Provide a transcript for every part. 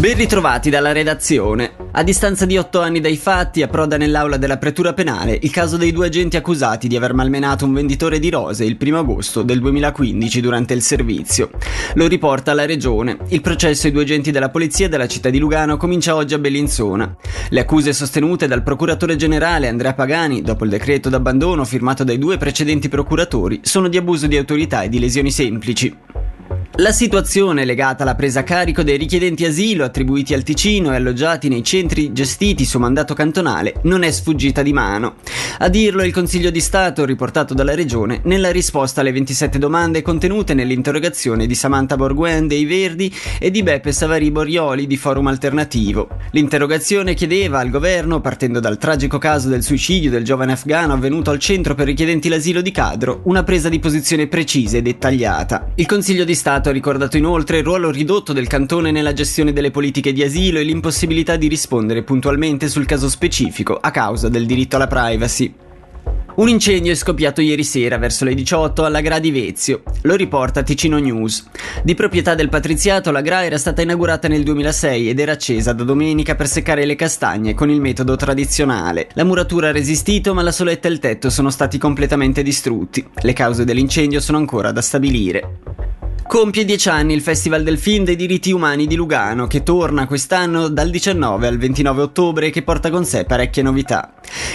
Ben ritrovati dalla redazione. A distanza di otto anni dai fatti, approda nell'aula della pretura penale il caso dei due agenti accusati di aver malmenato un venditore di rose il 1 agosto del 2015 durante il servizio. Lo riporta la regione. Il processo ai due agenti della polizia della città di Lugano comincia oggi a Bellinzona. Le accuse sostenute dal procuratore generale Andrea Pagani, dopo il decreto d'abbandono firmato dai due precedenti procuratori, sono di abuso di autorità e di lesioni semplici. La situazione legata alla presa a carico dei richiedenti asilo attribuiti al Ticino e alloggiati nei centri gestiti su mandato cantonale non è sfuggita di mano. A dirlo il Consiglio di Stato riportato dalla Regione nella risposta alle 27 domande contenute nell'interrogazione di Samantha Borguen dei Verdi e di Beppe Savari Borioli di Forum Alternativo. L'interrogazione chiedeva al governo, partendo dal tragico caso del suicidio del giovane afgano avvenuto al centro per richiedenti l'asilo di Cadro, una presa di posizione precisa e dettagliata. Il Consiglio di Stato ha ricordato inoltre il ruolo ridotto del cantone nella gestione delle politiche di asilo e l'impossibilità di rispondere puntualmente sul caso specifico a causa del diritto alla privacy. Un incendio è scoppiato ieri sera verso le 18 alla Gra di Vezio, lo riporta Ticino News. Di proprietà del patriziato, la Gra era stata inaugurata nel 2006 ed era accesa da domenica per seccare le castagne con il metodo tradizionale. La muratura ha resistito, ma la soletta e il tetto sono stati completamente distrutti. Le cause dell'incendio sono ancora da stabilire. Compie dieci anni il Festival del Film dei diritti umani di Lugano, che torna quest'anno dal 19 al 29 ottobre e che porta con sé parecchie novità.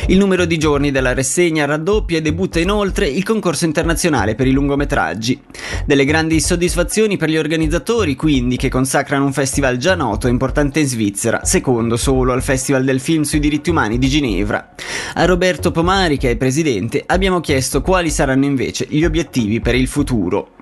Il numero di giorni della rassegna raddoppia e debutta inoltre il concorso internazionale per i lungometraggi. Delle grandi soddisfazioni per gli organizzatori, quindi, che consacrano un festival già noto e importante in Svizzera, secondo solo al Festival del Film sui diritti umani di Ginevra. A Roberto Pomari, che è presidente, abbiamo chiesto quali saranno invece gli obiettivi per il futuro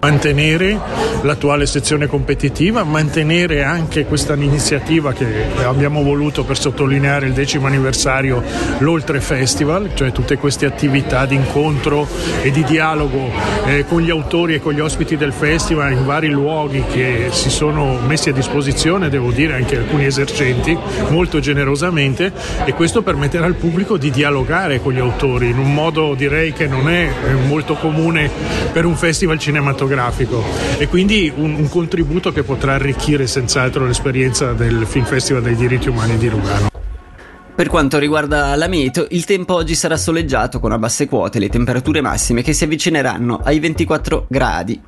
mantenere l'attuale sezione competitiva, mantenere anche questa iniziativa che abbiamo voluto per sottolineare il decimo anniversario, l'Oltre Festival, cioè tutte queste attività di incontro e di dialogo eh, con gli autori e con gli ospiti del festival in vari luoghi che si sono messi a disposizione, devo dire anche alcuni esercenti, molto generosamente e questo permetterà al pubblico di dialogare con gli autori in un modo direi che non è eh, molto comune per un festival cinematografico cinematografico e quindi un, un contributo che potrà arricchire senz'altro l'esperienza del Film Festival dei diritti umani di Lugano. Per quanto riguarda la meteo, il tempo oggi sarà soleggiato con a basse quote le temperature massime che si avvicineranno ai 24 gradi.